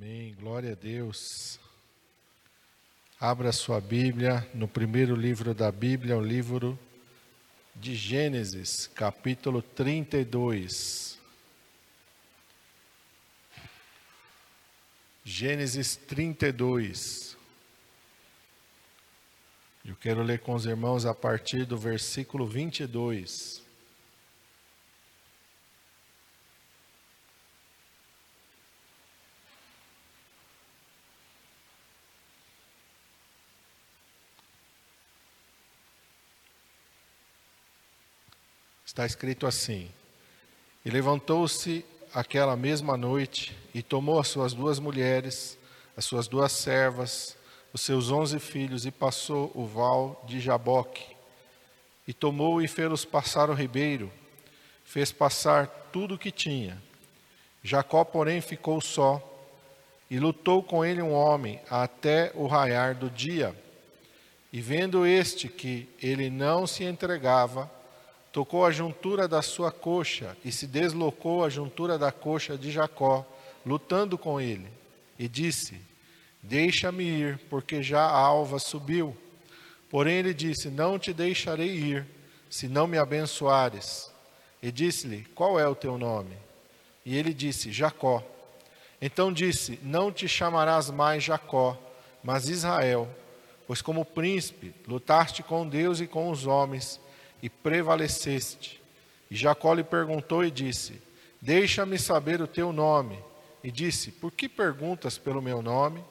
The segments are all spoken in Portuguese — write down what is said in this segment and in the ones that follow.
Amém. Glória a Deus. Abra sua Bíblia no primeiro livro da Bíblia, o livro de Gênesis, capítulo 32. Gênesis 32. Eu quero ler com os irmãos a partir do versículo 22. Está escrito assim: E levantou-se aquela mesma noite e tomou as suas duas mulheres, as suas duas servas, os seus onze filhos e passou o val de Jaboque. E tomou e fê-los passar o ribeiro, fez passar tudo o que tinha. Jacó, porém, ficou só, e lutou com ele um homem até o raiar do dia. E vendo este que ele não se entregava, tocou a juntura da sua coxa e se deslocou a juntura da coxa de Jacó, lutando com ele, e disse: Deixa-me ir, porque já a alva subiu. Porém ele disse: Não te deixarei ir, se não me abençoares. E disse-lhe: Qual é o teu nome? E ele disse: Jacó. Então disse: Não te chamarás mais Jacó, mas Israel, pois como príncipe lutaste com Deus e com os homens e prevaleceste. E Jacó lhe perguntou e disse: Deixa-me saber o teu nome. E disse: Por que perguntas pelo meu nome?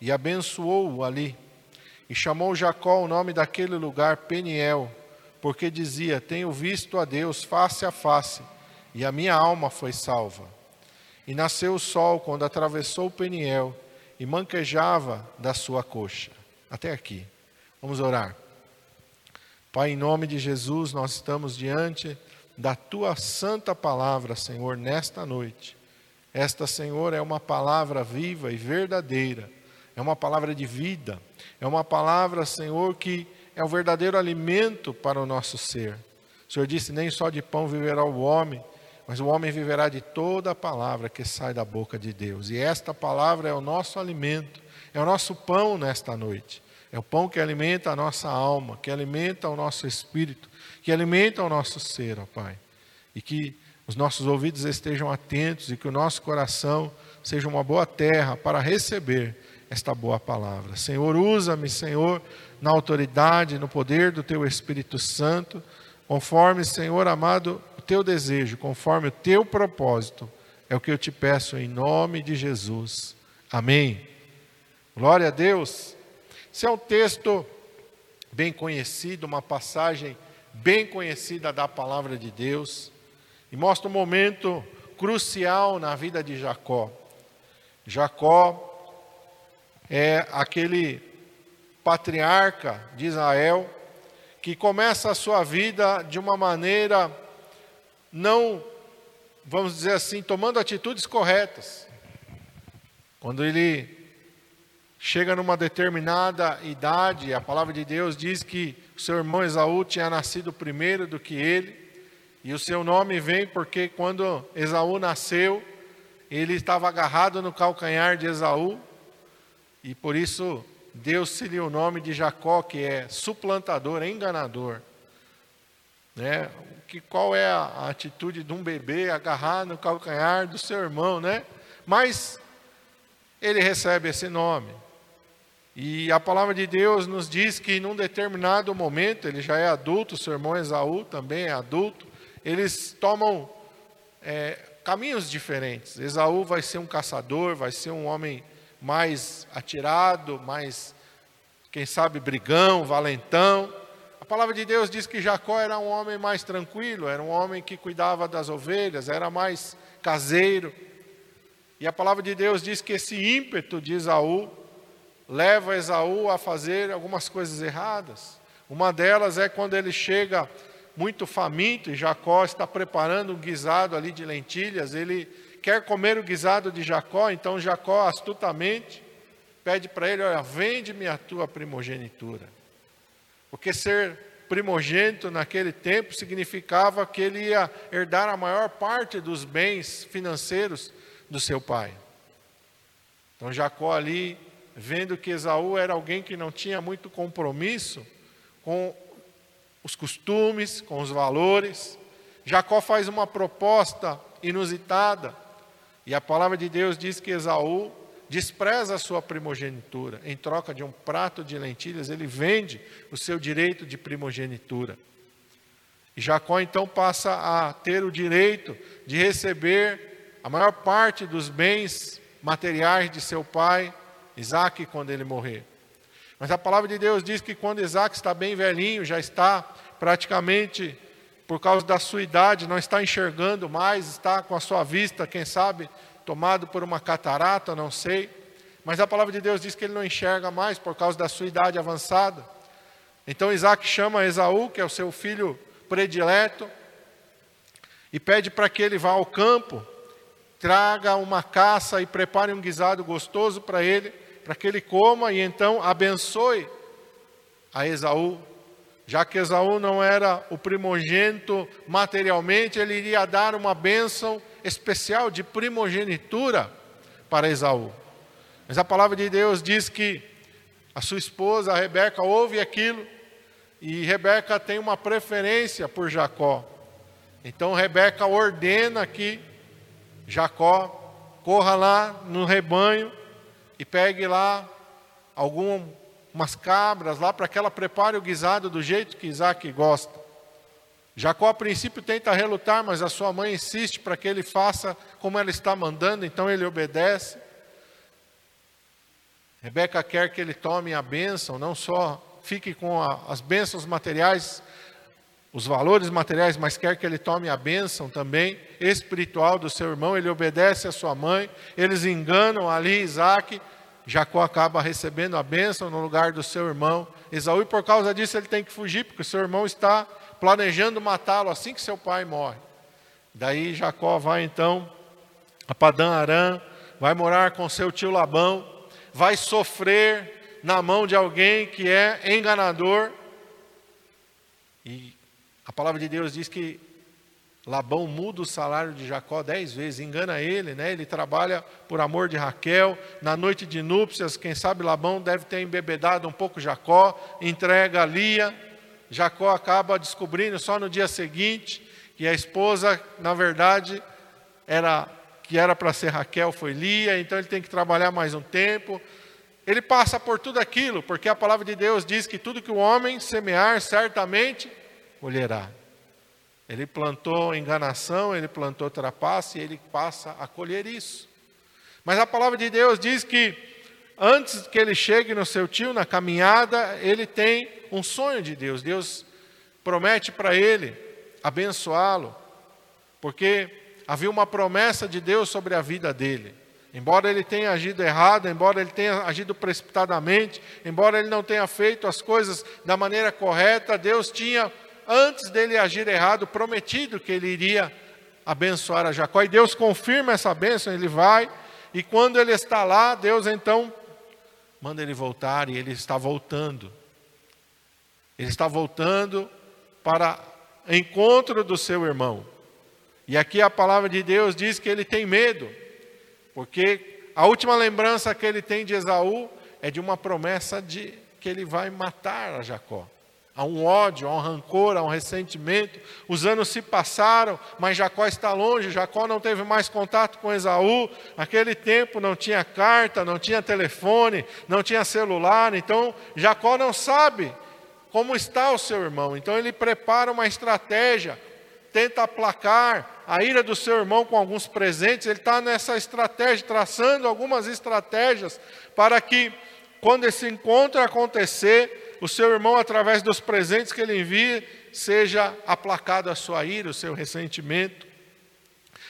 E abençoou-o ali. E chamou Jacó o nome daquele lugar Peniel, porque dizia: Tenho visto a Deus face a face, e a minha alma foi salva. E nasceu o sol quando atravessou Peniel e manquejava da sua coxa. Até aqui. Vamos orar. Pai, em nome de Jesus, nós estamos diante da tua santa palavra, Senhor, nesta noite. Esta, Senhor, é uma palavra viva e verdadeira, é uma palavra de vida, é uma palavra, Senhor, que é o verdadeiro alimento para o nosso ser. O Senhor disse: nem só de pão viverá o homem, mas o homem viverá de toda a palavra que sai da boca de Deus. E esta palavra é o nosso alimento, é o nosso pão nesta noite. É o pão que alimenta a nossa alma, que alimenta o nosso espírito, que alimenta o nosso ser, ó Pai. E que os nossos ouvidos estejam atentos e que o nosso coração seja uma boa terra para receber esta boa palavra. Senhor, usa-me, Senhor, na autoridade, no poder do teu Espírito Santo, conforme, Senhor amado, o teu desejo, conforme o teu propósito. É o que eu te peço em nome de Jesus. Amém. Glória a Deus. Esse é um texto bem conhecido, uma passagem bem conhecida da palavra de Deus, e mostra um momento crucial na vida de Jacó. Jacó é aquele patriarca de Israel que começa a sua vida de uma maneira não, vamos dizer assim, tomando atitudes corretas. Quando ele chega numa determinada idade, a palavra de Deus diz que o seu irmão Esaú tinha nascido primeiro do que ele, e o seu nome vem porque quando Esaú nasceu, ele estava agarrado no calcanhar de Esaú, e por isso Deus se lhe o nome de Jacó, que é suplantador, enganador. Né? Que, qual é a, atitude de um bebê agarrar no calcanhar do seu irmão, né? Mas ele recebe esse nome. E a palavra de Deus nos diz que num determinado momento, ele já é adulto, seu irmão Esaú também é adulto, eles tomam é, caminhos diferentes. Esaú vai ser um caçador, vai ser um homem mais atirado, mais, quem sabe, brigão, valentão. A palavra de Deus diz que Jacó era um homem mais tranquilo, era um homem que cuidava das ovelhas, era mais caseiro. E a palavra de Deus diz que esse ímpeto de Esaú leva Esaú a fazer algumas coisas erradas. Uma delas é quando ele chega muito faminto e Jacó está preparando um guisado ali de lentilhas. Ele quer comer o guisado de Jacó, então Jacó astutamente pede para ele: Olha, vende-me a tua primogenitura. Porque ser primogênito naquele tempo significava que ele ia herdar a maior parte dos bens financeiros do seu pai. Então Jacó ali, vendo que Esaú era alguém que não tinha muito compromisso com os costumes, com os valores, Jacó faz uma proposta inusitada, e a palavra de Deus diz que Esaú despreza a sua primogenitura. Em troca de um prato de lentilhas, ele vende o seu direito de primogenitura. E Jacó então passa a ter o direito de receber a maior parte dos bens materiais de seu pai, Isaac, quando ele morrer. Mas a palavra de Deus diz que quando Isaac está bem velhinho, já está praticamente, por causa da sua idade, não está enxergando mais, está com a sua vista, quem sabe, tomado por uma catarata, não sei. Mas a palavra de Deus diz que ele não enxerga mais por causa da sua idade avançada. Então Isaac chama Esaú, que é o seu filho predileto, e pede para que ele vá ao campo, traga uma caça e prepare um guisado gostoso para ele, para que ele coma e então abençoe a Esaú. Já que Esaú não era o primogênito materialmente, ele iria dar uma bênção especial de primogenitura para Esaú. Mas a palavra de Deus diz que a sua esposa, a Rebeca, ouve aquilo e Rebeca tem uma preferência por Jacó. Então Rebeca ordena que Jacó corra lá no rebanho e pegue lá algumas cabras lá para que ela prepare o guisado do jeito que Isaac gosta. Jacó a princípio tenta relutar, mas a sua mãe insiste para que ele faça como ela está mandando, então ele obedece. Rebeca quer que ele tome a bênção, não só fique com a, as bênçãos materiais, os valores materiais, mas quer que ele tome a bênção também espiritual do seu irmão. Ele obedece à sua mãe, eles enganam ali Isaac. Jacó acaba recebendo a bênção no lugar do seu irmão. Esaú, e por causa disso, ele tem que fugir, porque seu irmão está planejando matá-lo assim que seu pai morre. Daí Jacó vai então a Padã Arã, vai morar com seu tio Labão, vai sofrer na mão de alguém que é enganador. E a palavra de Deus diz que Labão muda o salário de Jacó dez vezes, engana ele, né? Ele trabalha por amor de Raquel. Na noite de núpcias, quem sabe Labão deve ter embebedado um pouco Jacó, entrega Lia. Jacó acaba descobrindo só no dia seguinte que a esposa, na verdade, era que era para ser Raquel foi Lia, então ele tem que trabalhar mais um tempo. Ele passa por tudo aquilo, porque a palavra de Deus diz que tudo que o homem semear, certamente colherá. Ele plantou enganação, ele plantou trapaça e ele passa a colher isso. Mas a palavra de Deus diz que antes que ele chegue no seu tio, na caminhada, ele tem um sonho de Deus. Deus promete para ele abençoá-lo, porque havia uma promessa de Deus sobre a vida dele. Embora ele tenha agido errado, embora ele tenha agido precipitadamente, embora ele não tenha feito as coisas da maneira correta, Deus tinha, antes dele agir errado, prometido que ele iria abençoar a Jacó. E Deus confirma essa bênção, ele vai, e quando ele está lá, Deus então manda ele voltar, e ele está voltando. Ele está voltando para encontro do seu irmão. E aqui a palavra de Deus diz que ele tem medo. Porque a última lembrança que ele tem de Esaú é de uma promessa de que ele vai matar a Jacó. Há um ódio, há um rancor, há um ressentimento. Os anos se passaram, mas Jacó está longe. Jacó não teve mais contato com Esaú. Naquele tempo não tinha carta, não tinha telefone, não tinha celular. Então Jacó não sabe como está o seu irmão. Então ele prepara uma estratégia, tenta aplacar a ira do seu irmão com alguns presentes, ele está nessa estratégia, traçando algumas estratégias para que, quando esse encontro acontecer, o seu irmão, através dos presentes que ele envia, seja aplacado a sua ira, o seu ressentimento.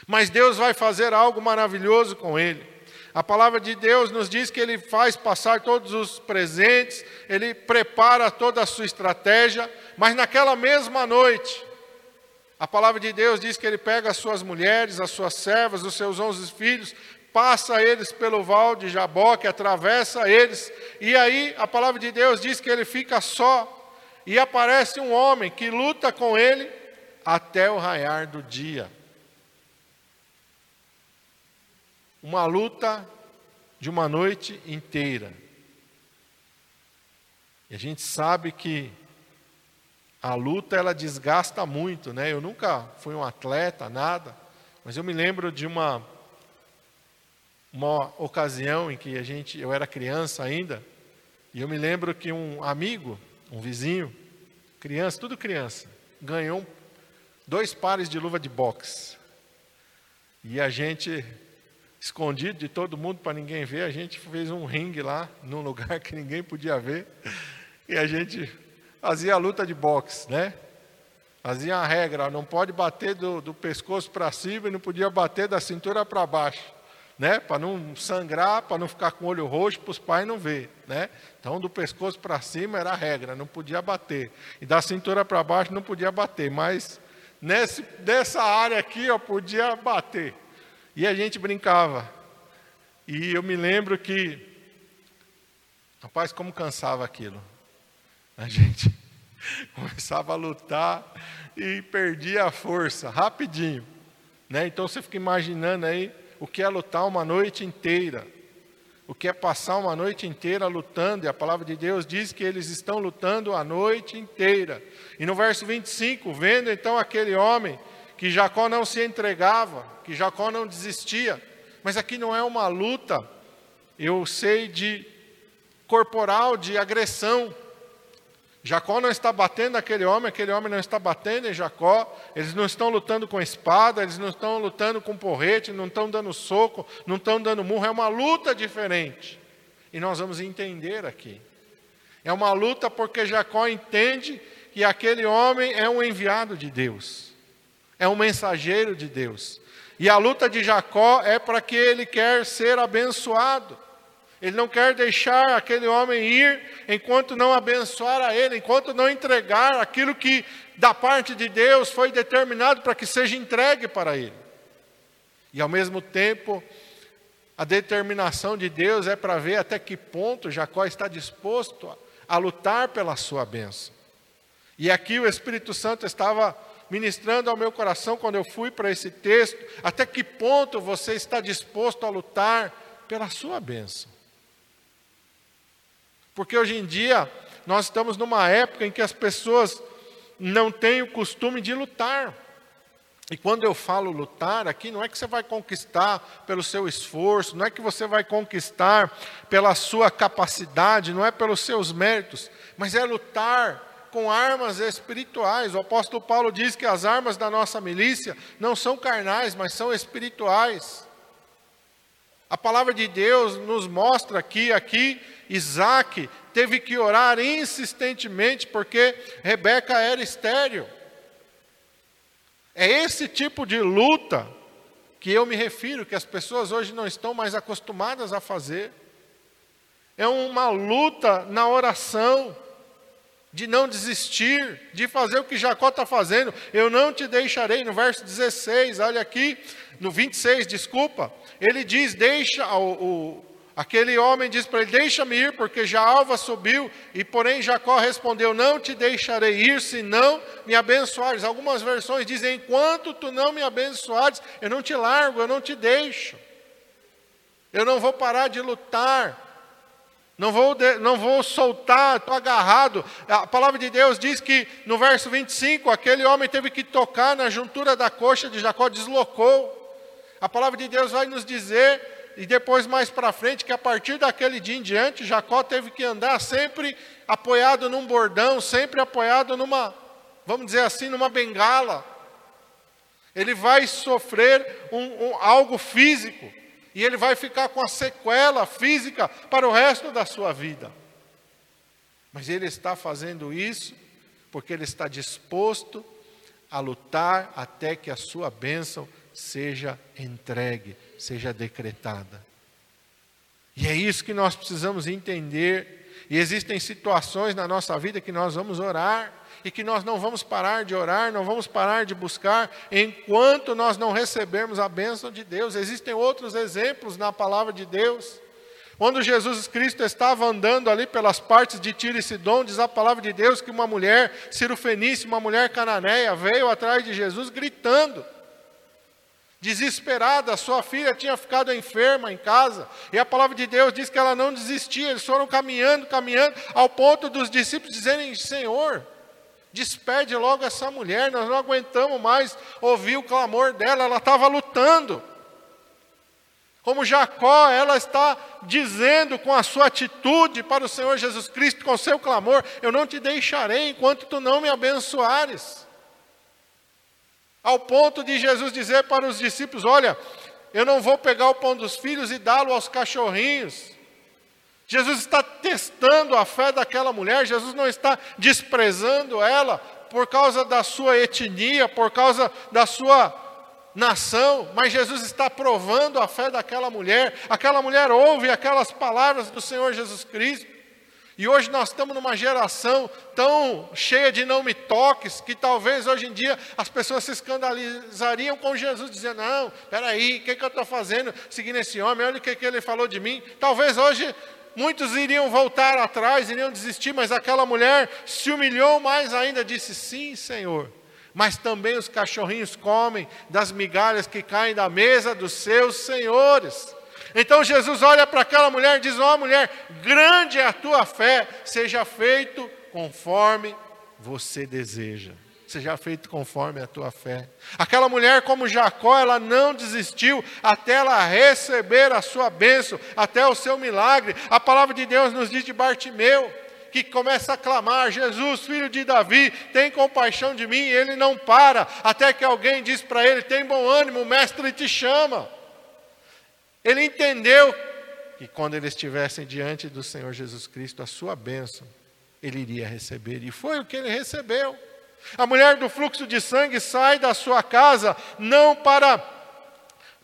Mas Deus vai fazer algo maravilhoso com ele. A palavra de Deus nos diz que ele faz passar todos os presentes, ele prepara toda a sua estratégia, mas naquela mesma noite, a palavra de Deus diz que ele pega as suas mulheres, as suas servas, os seus onze filhos, passa eles pelo val de Jaboque, atravessa eles, e aí a palavra de Deus diz que ele fica só, e aparece um homem que luta com ele até o raiar do dia. Uma luta de uma noite inteira. E a gente sabe que a luta ela desgasta muito, né? Eu nunca fui um atleta, nada, mas eu me lembro de uma uma ocasião em que a gente, eu era criança ainda, e eu me lembro que um amigo, um vizinho, criança, tudo criança, ganhou dois pares de luva de boxe. E a gente escondido de todo mundo para ninguém ver, a gente fez um ringue lá, num lugar que ninguém podia ver, e a gente fazia a luta de boxe, né? Fazia a regra, não pode bater do, do pescoço para cima e não podia bater da cintura para baixo, né? Para não sangrar, para não ficar com o olho roxo, para os pais não ver, né? Então, do pescoço para cima era a regra, não podia bater. E da cintura para baixo não podia bater, mas nesse, nessa área aqui, eu podia bater. E a gente brincava. E eu me lembro que, rapaz, como cansava aquilo. A gente começava a lutar e perdia a força rapidinho. Né? Então você fica imaginando aí o que é lutar uma noite inteira. O que é passar uma noite inteira lutando, e a palavra de Deus diz que eles estão lutando a noite inteira. E no verso 25, vendo então aquele homem que Jacó não se entregava, que Jacó não desistia. Mas aqui não é uma luta, eu sei, de corporal, de agressão. Jacó não está batendo aquele homem, aquele homem não está batendo em Jacó, eles não estão lutando com espada, eles não estão lutando com porrete, não estão dando soco, não estão dando murro, é uma luta diferente. E nós vamos entender aqui. É uma luta porque Jacó entende que aquele homem é um enviado de Deus é um mensageiro de Deus. E a luta de Jacó é para que ele quer ser abençoado. Ele não quer deixar aquele homem ir enquanto não abençoar a ele, enquanto não entregar aquilo que da parte de Deus foi determinado para que seja entregue para ele. E ao mesmo tempo, a determinação de Deus é para ver até que ponto Jacó está disposto a, a lutar pela sua bênção. E aqui o Espírito Santo estava ministrando ao meu coração quando eu fui para esse texto, até que ponto você está disposto a lutar pela sua bênção. Porque hoje em dia nós estamos numa época em que as pessoas não têm o costume de lutar. E quando eu falo lutar aqui, não é que você vai conquistar pelo seu esforço, não é que você vai conquistar pela sua capacidade, não é pelos seus méritos, mas é lutar com armas espirituais. O apóstolo Paulo diz que as armas da nossa milícia não são carnais, mas são espirituais. A palavra de Deus nos mostra que aqui Isaac teve que orar insistentemente porque Rebeca era estéril. É esse tipo de luta que eu me refiro, que as pessoas hoje não estão mais acostumadas a fazer. É uma luta na oração de não desistir, de fazer o que Jacó está fazendo. Eu não te deixarei, no verso 16, olha aqui, no 26, desculpa, ele diz: Deixa, o, o aquele homem diz para ele: Deixa-me ir, porque já alva subiu, e porém Jacó respondeu: Não te deixarei ir, se não me abençoares. Algumas versões dizem: Enquanto tu não me abençoares, eu não te largo, eu não te deixo. Eu não vou parar de lutar, não vou, não vou soltar, estou agarrado. A palavra de Deus diz que no verso 25, aquele homem teve que tocar na juntura da coxa de Jacó, deslocou. A palavra de Deus vai nos dizer, e depois mais para frente, que a partir daquele dia em diante, Jacó teve que andar sempre apoiado num bordão, sempre apoiado numa, vamos dizer assim, numa bengala. Ele vai sofrer um, um, algo físico. E ele vai ficar com a sequela física para o resto da sua vida. Mas ele está fazendo isso porque ele está disposto a lutar até que a sua bênção seja entregue, seja decretada. E é isso que nós precisamos entender. E existem situações na nossa vida que nós vamos orar e que nós não vamos parar de orar, não vamos parar de buscar, enquanto nós não recebermos a bênção de Deus. Existem outros exemplos na palavra de Deus. Quando Jesus Cristo estava andando ali pelas partes de Tiro e Sidom, diz a palavra de Deus que uma mulher cirofenícia, uma mulher cananeia, veio atrás de Jesus gritando. Desesperada, sua filha tinha ficado enferma em casa, e a palavra de Deus diz que ela não desistia, eles foram caminhando, caminhando, ao ponto dos discípulos dizerem: Senhor, despede logo essa mulher, nós não aguentamos mais ouvir o clamor dela, ela estava lutando. Como Jacó, ela está dizendo com a sua atitude para o Senhor Jesus Cristo, com o seu clamor: Eu não te deixarei enquanto tu não me abençoares. Ao ponto de Jesus dizer para os discípulos: Olha, eu não vou pegar o pão dos filhos e dá-lo aos cachorrinhos. Jesus está testando a fé daquela mulher, Jesus não está desprezando ela por causa da sua etnia, por causa da sua nação, mas Jesus está provando a fé daquela mulher. Aquela mulher ouve aquelas palavras do Senhor Jesus Cristo. E hoje nós estamos numa geração tão cheia de não me toques, que talvez hoje em dia as pessoas se escandalizariam com Jesus, dizendo: Não, peraí, o que, que eu estou fazendo seguindo esse homem? Olha o que, que ele falou de mim. Talvez hoje muitos iriam voltar atrás, iriam desistir, mas aquela mulher se humilhou mais ainda, disse: Sim, Senhor mas também os cachorrinhos comem das migalhas que caem da mesa dos seus senhores. Então Jesus olha para aquela mulher e diz: Ó oh, mulher, grande é a tua fé, seja feito conforme você deseja. Seja feito conforme a tua fé. Aquela mulher, como Jacó, ela não desistiu até ela receber a sua bênção, até o seu milagre. A palavra de Deus nos diz de Bartimeu: que começa a clamar: Jesus, filho de Davi, tem compaixão de mim. E ele não para, até que alguém diz para ele: tem bom ânimo, o mestre te chama. Ele entendeu que quando eles estivessem diante do Senhor Jesus Cristo, a sua bênção, ele iria receber. E foi o que ele recebeu. A mulher do fluxo de sangue sai da sua casa não para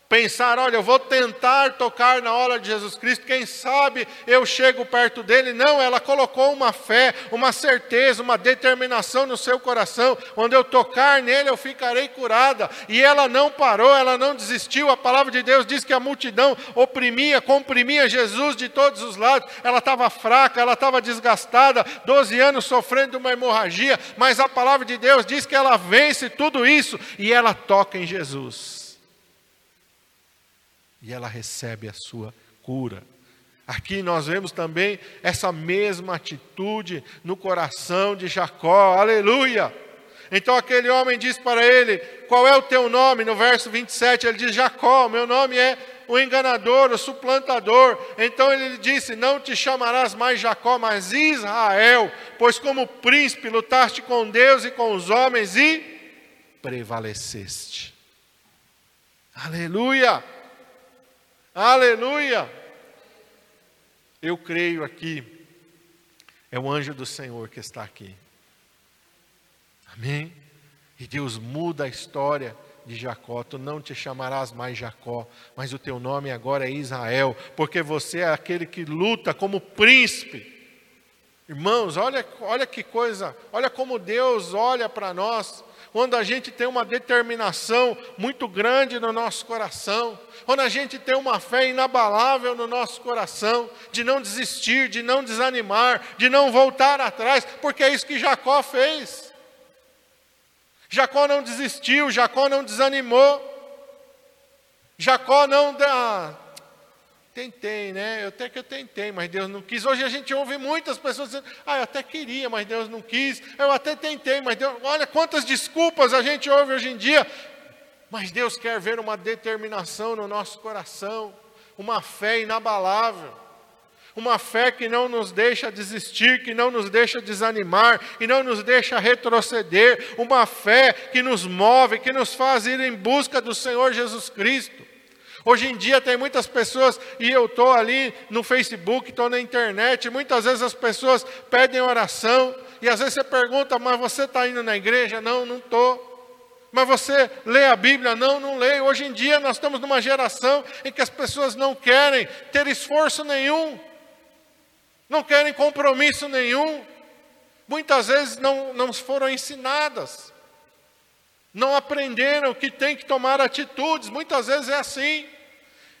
pensar, olha, eu vou tentar tocar na hora de Jesus Cristo, quem sabe eu chego perto dele. Não, ela colocou uma fé, uma certeza, uma determinação no seu coração. Quando eu tocar nele, eu ficarei curada. E ela não parou, ela não desistiu. A palavra de Deus diz que a multidão oprimia, comprimia Jesus de todos os lados. Ela estava fraca, ela estava desgastada, 12 anos sofrendo uma hemorragia, mas a palavra de Deus diz que ela vence tudo isso e ela toca em Jesus e ela recebe a sua cura. Aqui nós vemos também essa mesma atitude no coração de Jacó, aleluia. Então aquele homem diz para ele: Qual é o teu nome? No verso 27 ele diz: Jacó, meu nome é o enganador, o suplantador. Então ele disse: Não te chamarás mais Jacó, mas Israel, pois como príncipe lutaste com Deus e com os homens e prevaleceste. Aleluia! Aleluia! Eu creio aqui, é o anjo do Senhor que está aqui. Amém? E Deus muda a história de Jacó. Tu não te chamarás mais Jacó, mas o teu nome agora é Israel, porque você é aquele que luta como príncipe. Irmãos, olha, olha que coisa, olha como Deus olha para nós quando a gente tem uma determinação muito grande no nosso coração, quando a gente tem uma fé inabalável no nosso coração, de não desistir, de não desanimar, de não voltar atrás, porque é isso que Jacó fez. Jacó não desistiu, Jacó não desanimou, Jacó não. Ah, Tentei, né? Eu até que eu tentei, mas Deus não quis. Hoje a gente ouve muitas pessoas dizendo: Ah, eu até queria, mas Deus não quis. Eu até tentei, mas Deus. Olha quantas desculpas a gente ouve hoje em dia. Mas Deus quer ver uma determinação no nosso coração, uma fé inabalável, uma fé que não nos deixa desistir, que não nos deixa desanimar, que não nos deixa retroceder, uma fé que nos move, que nos faz ir em busca do Senhor Jesus Cristo. Hoje em dia tem muitas pessoas, e eu estou ali no Facebook, estou na internet, muitas vezes as pessoas pedem oração, e às vezes você pergunta, mas você está indo na igreja? Não, não estou. Mas você lê a Bíblia? Não, não leio. Hoje em dia nós estamos numa geração em que as pessoas não querem ter esforço nenhum, não querem compromisso nenhum, muitas vezes não, não foram ensinadas não aprenderam que tem que tomar atitudes, muitas vezes é assim.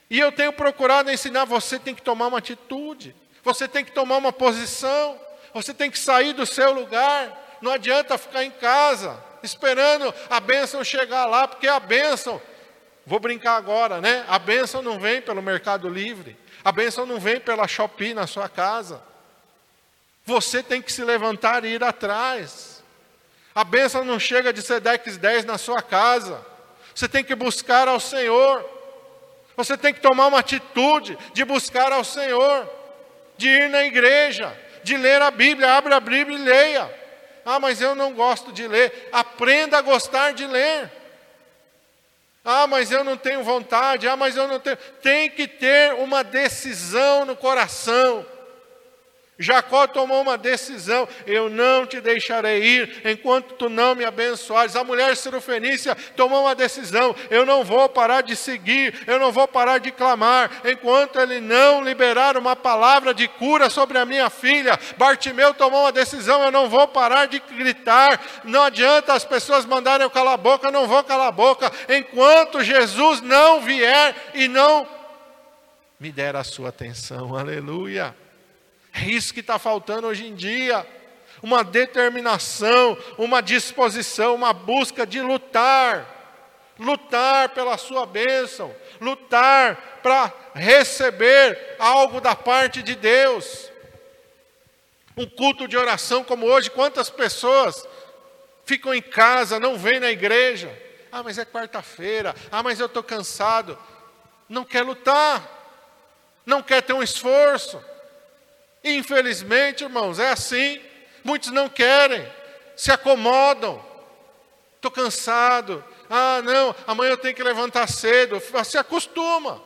E eu tenho procurado ensinar: você tem que tomar uma atitude, você tem que tomar uma posição, você tem que sair do seu lugar. Não adianta ficar em casa esperando a bênção chegar lá, porque a bênção Vou brincar agora, né? A bênção não vem pelo Mercado Livre. A bênção não vem pela Shopee na sua casa. Você tem que se levantar e ir atrás. A bênção não chega de Sedex 10 na sua casa. Você tem que buscar ao Senhor. Você tem que tomar uma atitude de buscar ao Senhor, de ir na igreja, de ler a Bíblia. Abra a Bíblia e leia. Ah, mas eu não gosto de ler. Aprenda a gostar de ler. Ah, mas eu não tenho vontade. Ah, mas eu não tenho. Tem que ter uma decisão no coração. Jacó tomou uma decisão: eu não te deixarei ir enquanto tu não me abençoares. A mulher cirofenícia tomou uma decisão: eu não vou parar de seguir, eu não vou parar de clamar, enquanto ele não liberar uma palavra de cura sobre a minha filha. Bartimeu tomou uma decisão: eu não vou parar de gritar. Não adianta as pessoas mandarem eu calar a boca, eu não vou calar a boca, enquanto Jesus não vier e não me der a sua atenção. Aleluia. É isso que está faltando hoje em dia. Uma determinação, uma disposição, uma busca de lutar. Lutar pela sua bênção, lutar para receber algo da parte de Deus. Um culto de oração como hoje, quantas pessoas ficam em casa, não vêm na igreja? Ah, mas é quarta-feira. Ah, mas eu estou cansado. Não quer lutar, não quer ter um esforço. Infelizmente, irmãos, é assim. Muitos não querem, se acomodam. Estou cansado. Ah, não, amanhã eu tenho que levantar cedo. Se acostuma.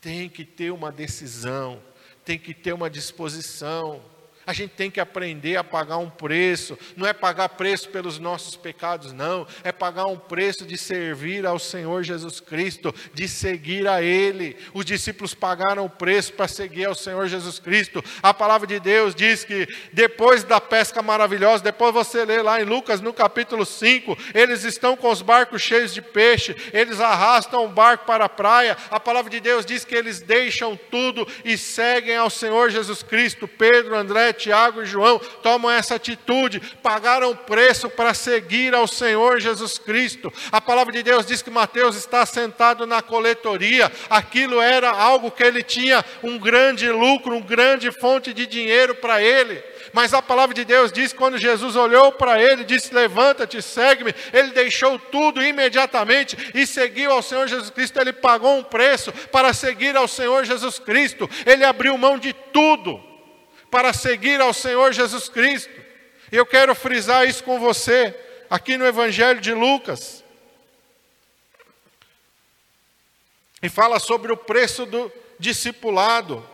Tem que ter uma decisão, tem que ter uma disposição. A gente tem que aprender a pagar um preço, não é pagar preço pelos nossos pecados, não, é pagar um preço de servir ao Senhor Jesus Cristo, de seguir a Ele. Os discípulos pagaram o preço para seguir ao Senhor Jesus Cristo. A palavra de Deus diz que depois da pesca maravilhosa, depois você lê lá em Lucas no capítulo 5, eles estão com os barcos cheios de peixe, eles arrastam o barco para a praia. A palavra de Deus diz que eles deixam tudo e seguem ao Senhor Jesus Cristo. Pedro, André, Tiago e João tomam essa atitude, pagaram preço para seguir ao Senhor Jesus Cristo. A palavra de Deus diz que Mateus está sentado na coletoria, aquilo era algo que ele tinha um grande lucro, um grande fonte de dinheiro para ele. Mas a palavra de Deus diz quando Jesus olhou para ele, disse: Levanta-te, segue-me. Ele deixou tudo imediatamente e seguiu ao Senhor Jesus Cristo. Ele pagou um preço para seguir ao Senhor Jesus Cristo. Ele abriu mão de tudo para seguir ao Senhor Jesus Cristo. E eu quero frisar isso com você, aqui no Evangelho de Lucas. E fala sobre o preço do discipulado.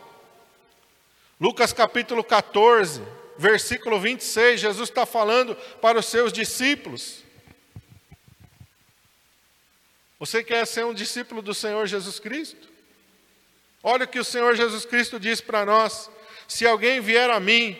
Lucas capítulo 14, versículo 26, Jesus está falando para os seus discípulos. Você quer ser um discípulo do Senhor Jesus Cristo? Olha o que o Senhor Jesus Cristo diz para nós se alguém vier a mim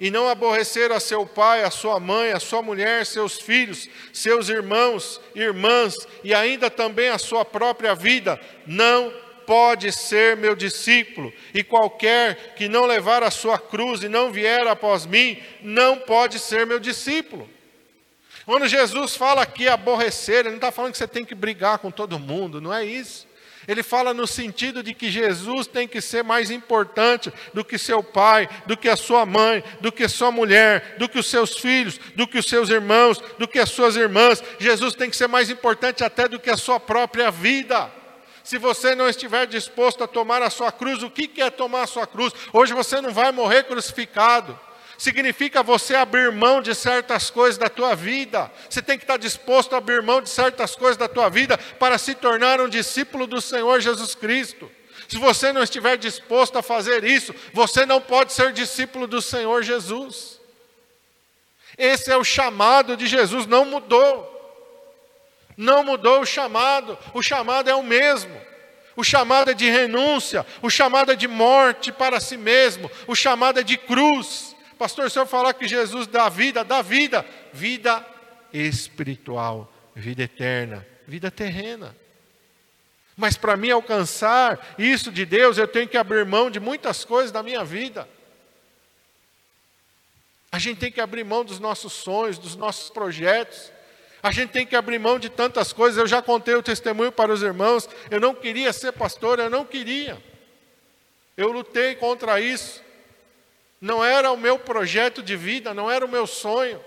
e não aborrecer a seu pai, a sua mãe, a sua mulher, seus filhos, seus irmãos, irmãs e ainda também a sua própria vida, não pode ser meu discípulo. E qualquer que não levar a sua cruz e não vier após mim, não pode ser meu discípulo. Quando Jesus fala aqui aborrecer, ele não está falando que você tem que brigar com todo mundo, não é isso. Ele fala no sentido de que Jesus tem que ser mais importante do que seu pai, do que a sua mãe, do que sua mulher, do que os seus filhos, do que os seus irmãos, do que as suas irmãs. Jesus tem que ser mais importante até do que a sua própria vida. Se você não estiver disposto a tomar a sua cruz, o que é tomar a sua cruz? Hoje você não vai morrer crucificado significa você abrir mão de certas coisas da tua vida. Você tem que estar disposto a abrir mão de certas coisas da tua vida para se tornar um discípulo do Senhor Jesus Cristo. Se você não estiver disposto a fazer isso, você não pode ser discípulo do Senhor Jesus. Esse é o chamado de Jesus, não mudou. Não mudou o chamado, o chamado é o mesmo. O chamado é de renúncia, o chamado é de morte para si mesmo, o chamado é de cruz. Pastor, se eu falar que Jesus dá vida, dá vida, vida espiritual, vida eterna, vida terrena. Mas para mim alcançar isso de Deus, eu tenho que abrir mão de muitas coisas da minha vida. A gente tem que abrir mão dos nossos sonhos, dos nossos projetos. A gente tem que abrir mão de tantas coisas. Eu já contei o testemunho para os irmãos. Eu não queria ser pastor, eu não queria. Eu lutei contra isso. Não era o meu projeto de vida, não era o meu sonho.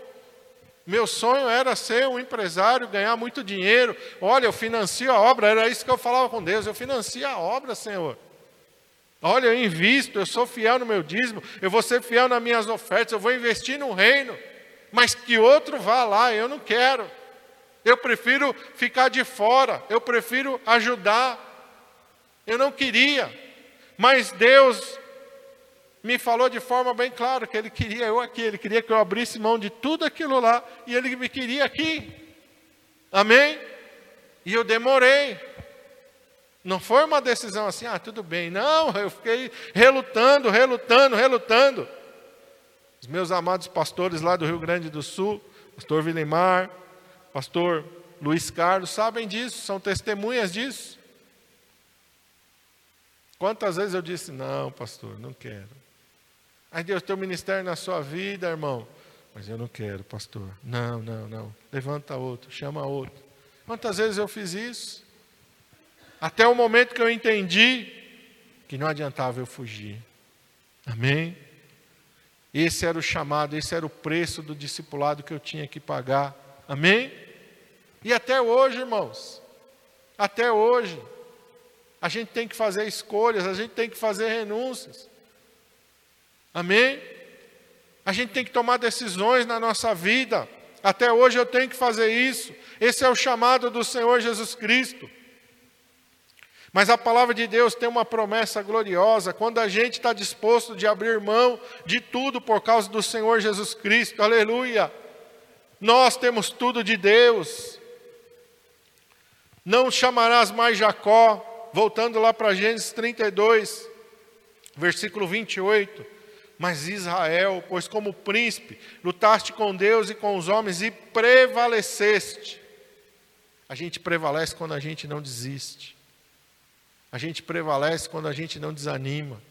Meu sonho era ser um empresário, ganhar muito dinheiro. Olha, eu financio a obra, era isso que eu falava com Deus. Eu financio a obra, Senhor. Olha, eu invisto, eu sou fiel no meu dízimo, eu vou ser fiel nas minhas ofertas, eu vou investir no reino. Mas que outro vá lá, eu não quero. Eu prefiro ficar de fora, eu prefiro ajudar. Eu não queria, mas Deus me falou de forma bem clara que Ele queria eu aqui, Ele queria que eu abrisse mão de tudo aquilo lá, e Ele me queria aqui. Amém? E eu demorei. Não foi uma decisão assim, ah, tudo bem. Não, eu fiquei relutando, relutando, relutando. Os meus amados pastores lá do Rio Grande do Sul, pastor Vilemar, pastor Luiz Carlos, sabem disso, são testemunhas disso. Quantas vezes eu disse, não, pastor, não quero. Aí Deus tem um ministério na sua vida, irmão. Mas eu não quero, pastor. Não, não, não. Levanta outro, chama outro. Quantas vezes eu fiz isso? Até o momento que eu entendi que não adiantava eu fugir. Amém? Esse era o chamado, esse era o preço do discipulado que eu tinha que pagar. Amém? E até hoje, irmãos, até hoje, a gente tem que fazer escolhas, a gente tem que fazer renúncias. Amém? A gente tem que tomar decisões na nossa vida. Até hoje eu tenho que fazer isso. Esse é o chamado do Senhor Jesus Cristo. Mas a palavra de Deus tem uma promessa gloriosa quando a gente está disposto de abrir mão de tudo por causa do Senhor Jesus Cristo. Aleluia! Nós temos tudo de Deus. Não chamarás mais Jacó, voltando lá para Gênesis 32, versículo 28. Mas Israel, pois como príncipe, lutaste com Deus e com os homens e prevaleceste. A gente prevalece quando a gente não desiste. A gente prevalece quando a gente não desanima.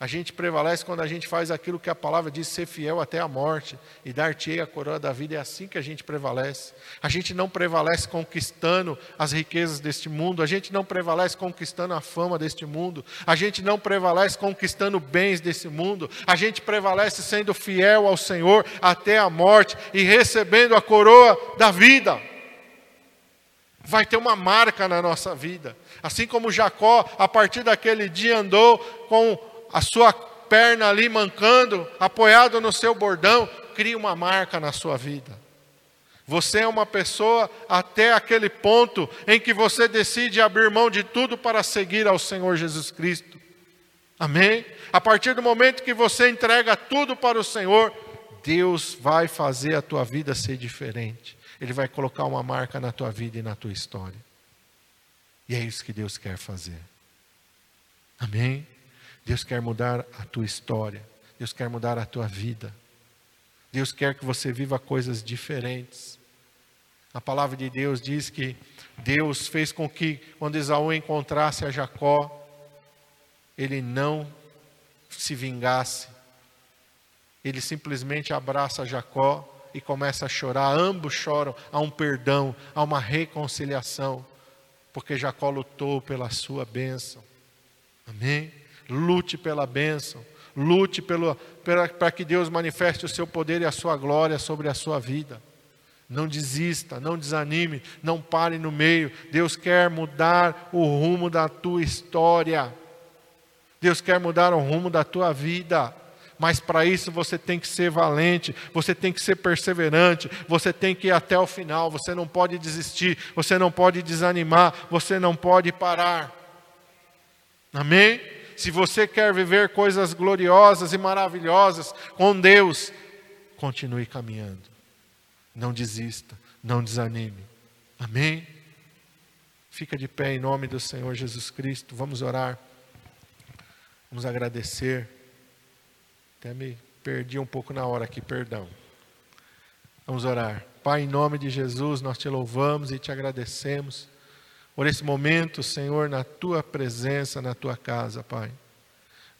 A gente prevalece quando a gente faz aquilo que a palavra diz, ser fiel até a morte e dar-te a coroa da vida. É assim que a gente prevalece. A gente não prevalece conquistando as riquezas deste mundo. A gente não prevalece conquistando a fama deste mundo. A gente não prevalece conquistando bens desse mundo. A gente prevalece sendo fiel ao Senhor até a morte e recebendo a coroa da vida vai ter uma marca na nossa vida. Assim como Jacó, a partir daquele dia, andou com a sua perna ali mancando, apoiado no seu bordão, cria uma marca na sua vida. Você é uma pessoa até aquele ponto em que você decide abrir mão de tudo para seguir ao Senhor Jesus Cristo. Amém? A partir do momento que você entrega tudo para o Senhor, Deus vai fazer a tua vida ser diferente. Ele vai colocar uma marca na tua vida e na tua história. E é isso que Deus quer fazer. Amém? Deus quer mudar a tua história. Deus quer mudar a tua vida. Deus quer que você viva coisas diferentes. A palavra de Deus diz que Deus fez com que, quando Esaú encontrasse a Jacó, ele não se vingasse. Ele simplesmente abraça Jacó e começa a chorar. Ambos choram, há um perdão, há uma reconciliação, porque Jacó lutou pela sua bênção. Amém? Lute pela bênção, lute para que Deus manifeste o seu poder e a sua glória sobre a sua vida. Não desista, não desanime, não pare no meio. Deus quer mudar o rumo da tua história. Deus quer mudar o rumo da tua vida mas para isso você tem que ser valente, você tem que ser perseverante, você tem que ir até o final, você não pode desistir, você não pode desanimar, você não pode parar. Amém? Se você quer viver coisas gloriosas e maravilhosas com Deus, continue caminhando. Não desista, não desanime. Amém? Fica de pé em nome do Senhor Jesus Cristo. Vamos orar. Vamos agradecer. Até me perdi um pouco na hora aqui, perdão. Vamos orar. Pai, em nome de Jesus, nós te louvamos e te agradecemos por esse momento, Senhor, na tua presença, na tua casa, Pai.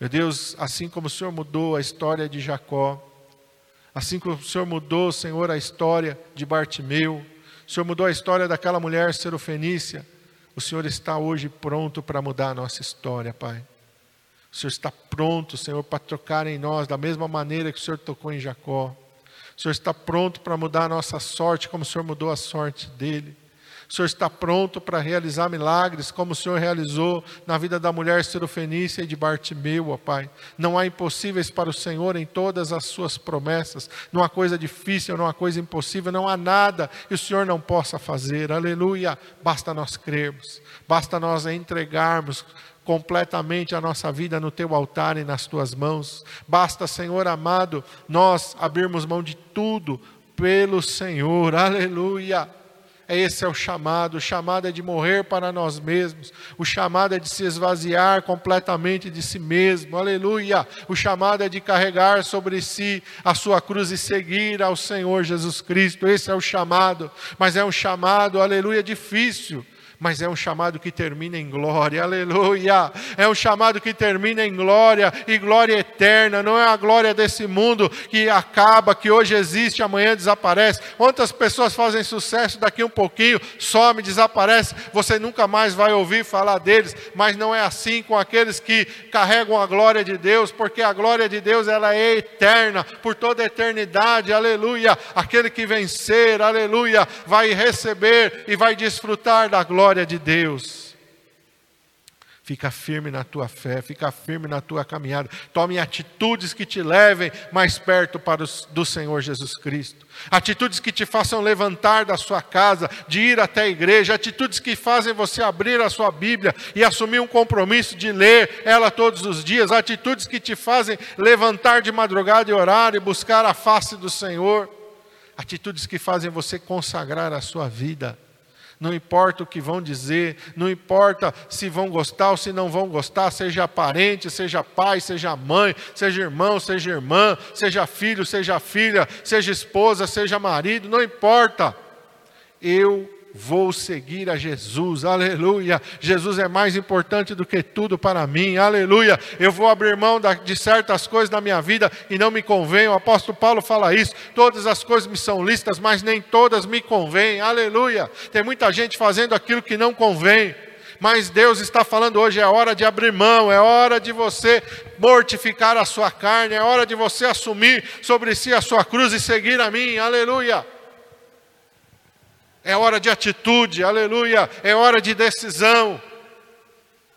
Meu Deus, assim como o Senhor mudou a história de Jacó, assim como o Senhor mudou, Senhor, a história de Bartimeu, O Senhor mudou a história daquela mulher serofenícia. O Senhor está hoje pronto para mudar a nossa história, Pai. O Senhor está pronto, Senhor, para tocar em nós da mesma maneira que o Senhor tocou em Jacó. O Senhor está pronto para mudar a nossa sorte, como o Senhor mudou a sorte dele. O Senhor está pronto para realizar milagres, como o Senhor realizou na vida da mulher serofenícia e de Bartimeu, ó Pai. Não há impossíveis para o Senhor em todas as suas promessas. Não há coisa difícil, não há coisa impossível, não há nada que o Senhor não possa fazer. Aleluia. Basta nós crermos, basta nós entregarmos completamente a nossa vida no teu altar e nas tuas mãos. Basta, Senhor amado, nós abrirmos mão de tudo pelo Senhor. Aleluia. Esse é o chamado. O chamado é de morrer para nós mesmos. O chamado é de se esvaziar completamente de si mesmo. Aleluia. O chamado é de carregar sobre si a sua cruz e seguir ao Senhor Jesus Cristo. Esse é o chamado. Mas é um chamado, aleluia, difícil mas é um chamado que termina em glória, aleluia. É um chamado que termina em glória e glória eterna, não é a glória desse mundo que acaba, que hoje existe, amanhã desaparece. Quantas pessoas fazem sucesso daqui um pouquinho, some, desaparece, você nunca mais vai ouvir falar deles, mas não é assim com aqueles que carregam a glória de Deus, porque a glória de Deus ela é eterna, por toda a eternidade, aleluia. Aquele que vencer, aleluia, vai receber e vai desfrutar da glória glória de Deus. Fica firme na tua fé, fica firme na tua caminhada. Tome atitudes que te levem mais perto para os, do Senhor Jesus Cristo. Atitudes que te façam levantar da sua casa, de ir até a igreja. Atitudes que fazem você abrir a sua Bíblia e assumir um compromisso de ler ela todos os dias. Atitudes que te fazem levantar de madrugada e orar e buscar a face do Senhor. Atitudes que fazem você consagrar a sua vida não importa o que vão dizer, não importa se vão gostar ou se não vão gostar, seja parente, seja pai, seja mãe, seja irmão, seja irmã, seja filho, seja filha, seja esposa, seja marido, não importa. Eu vou seguir a Jesus, aleluia. Jesus é mais importante do que tudo para mim, aleluia. Eu vou abrir mão de certas coisas na minha vida e não me convém. O apóstolo Paulo fala isso. Todas as coisas me são listas, mas nem todas me convêm, aleluia. Tem muita gente fazendo aquilo que não convém mas Deus está falando hoje: é hora de abrir mão, é hora de você mortificar a sua carne, é hora de você assumir sobre si a sua cruz e seguir a mim, aleluia. É hora de atitude, aleluia. É hora de decisão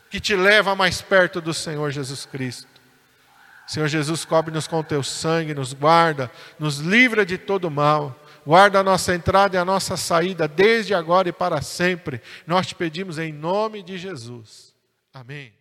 que te leva mais perto do Senhor Jesus Cristo. Senhor Jesus, cobre-nos com teu sangue, nos guarda, nos livra de todo mal. Guarda a nossa entrada e a nossa saída, desde agora e para sempre. Nós te pedimos em nome de Jesus. Amém.